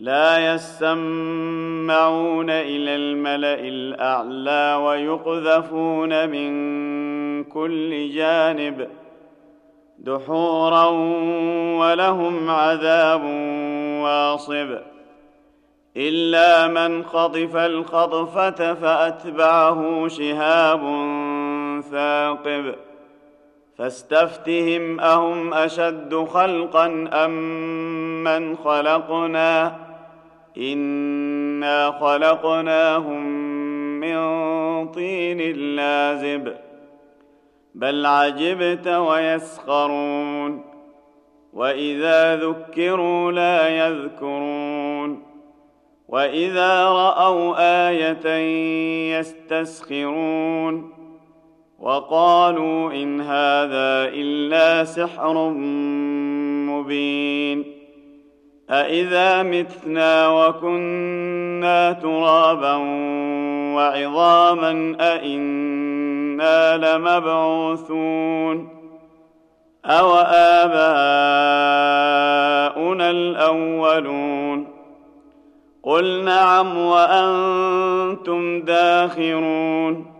لا يسمعون إلى الملأ الأعلى ويقذفون من كل جانب دحورا ولهم عذاب واصب إلا من خطف الخطفة فأتبعه شهاب ثاقب فاستفتهم أهم أشد خلقا أم من خلقنا انا خلقناهم من طين لازب بل عجبت ويسخرون واذا ذكروا لا يذكرون واذا راوا إيه يستسخرون وقالوا ان هذا الا سحر مبين أإذا متنا وكنا ترابا وعظاما أإنا لمبعوثون أو آباؤنا الأولون قل نعم وأنتم داخرون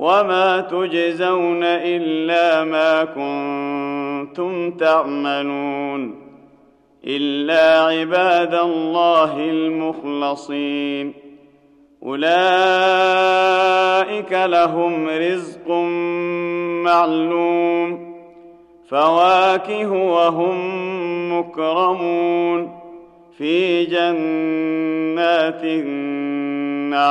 وما تجزون الا ما كنتم تعملون الا عباد الله المخلصين اولئك لهم رزق معلوم فواكه وهم مكرمون في جنات النعيم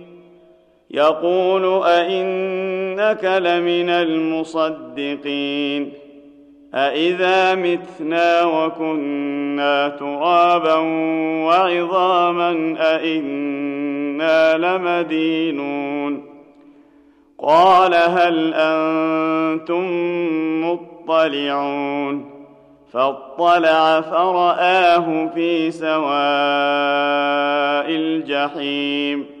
يقول أئنك لمن المصدقين أإذا متنا وكنا ترابا وعظاما أإنا لمدينون قال هل أنتم مطلعون فاطلع فرآه في سواء الجحيم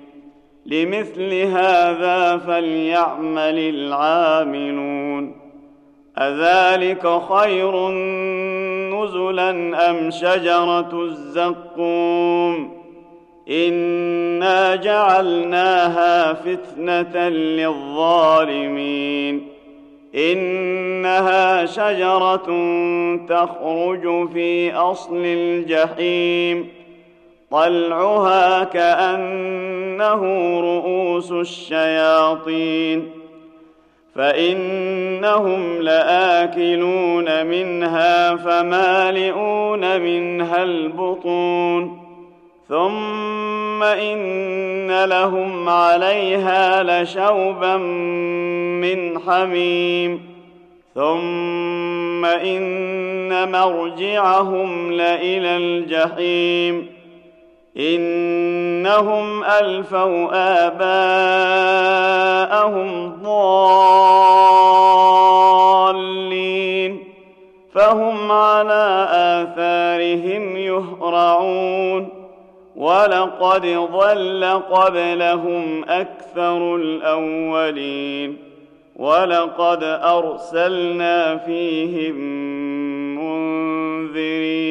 لمثل هذا فليعمل العاملون. أذلك خير نزلا أم شجرة الزقوم؟ إنا جعلناها فتنة للظالمين. إنها شجرة تخرج في أصل الجحيم. طلعها كأنه رؤوس الشياطين فإنهم لآكلون منها فمالئون منها البطون ثم إن لهم عليها لشوبا من حميم ثم إن مرجعهم لإلى الجحيم إنهم ألفوا آباءهم ضالين فهم على آثارهم يهرعون ولقد ضل قبلهم أكثر الأولين ولقد أرسلنا فيهم منذرين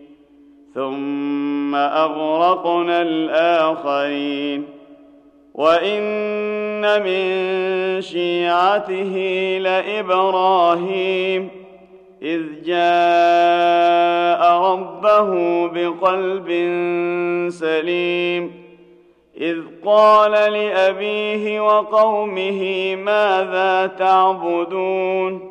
ثم أغرقنا الآخرين. وإن من شيعته لإبراهيم إذ جاء ربه بقلب سليم إذ قال لأبيه وقومه ماذا تعبدون؟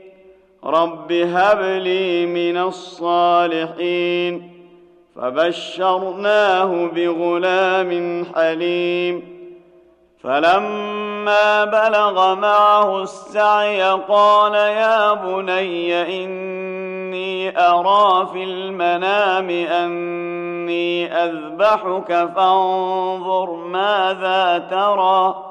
رب هب لي من الصالحين فبشرناه بغلام حليم فلما بلغ معه السعي قال يا بني اني ارى في المنام اني اذبحك فانظر ماذا ترى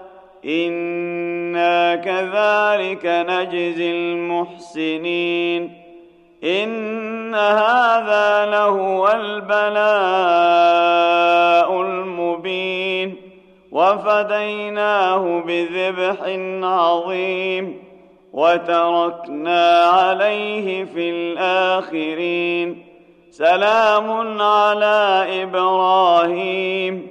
أنا كذلك نجزي المحسنين ان هذا لهو البلاء المبين وفديناه بذبح عظيم وتركنا عليه في الاخرين سلام على إبراهيم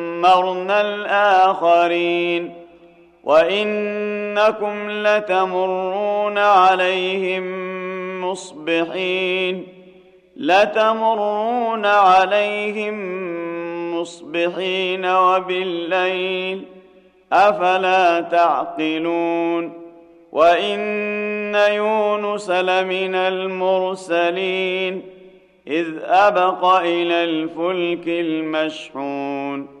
الآخرين وإنكم لتمرون عليهم مصبحين لتمرون عليهم مصبحين وبالليل أفلا تعقلون وإن يونس لمن المرسلين إذ أبق إلى الفلك المشحون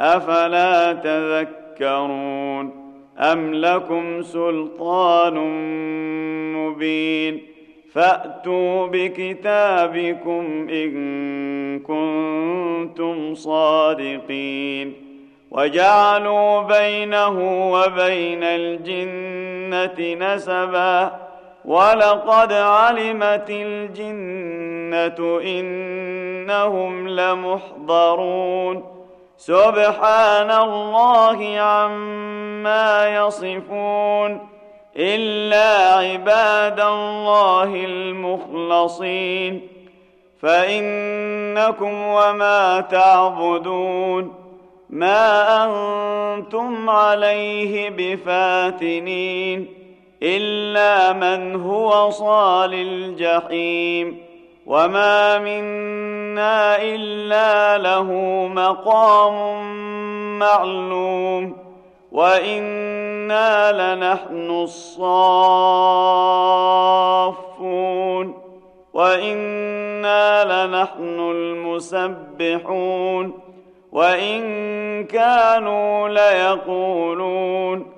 أفلا تذكرون أم لكم سلطان مبين فأتوا بكتابكم إن كنتم صادقين وجعلوا بينه وبين الجنة نسبا ولقد علمت الجنة إنهم لمحضرون سبحان الله عما يصفون إلا عباد الله المخلصين فإنكم وما تعبدون ما أنتم عليه بفاتنين إلا من هو صال الجحيم وما منا الا له مقام معلوم وأنا لنحن الصافون وأنا لنحن المسبحون وان كانوا ليقولون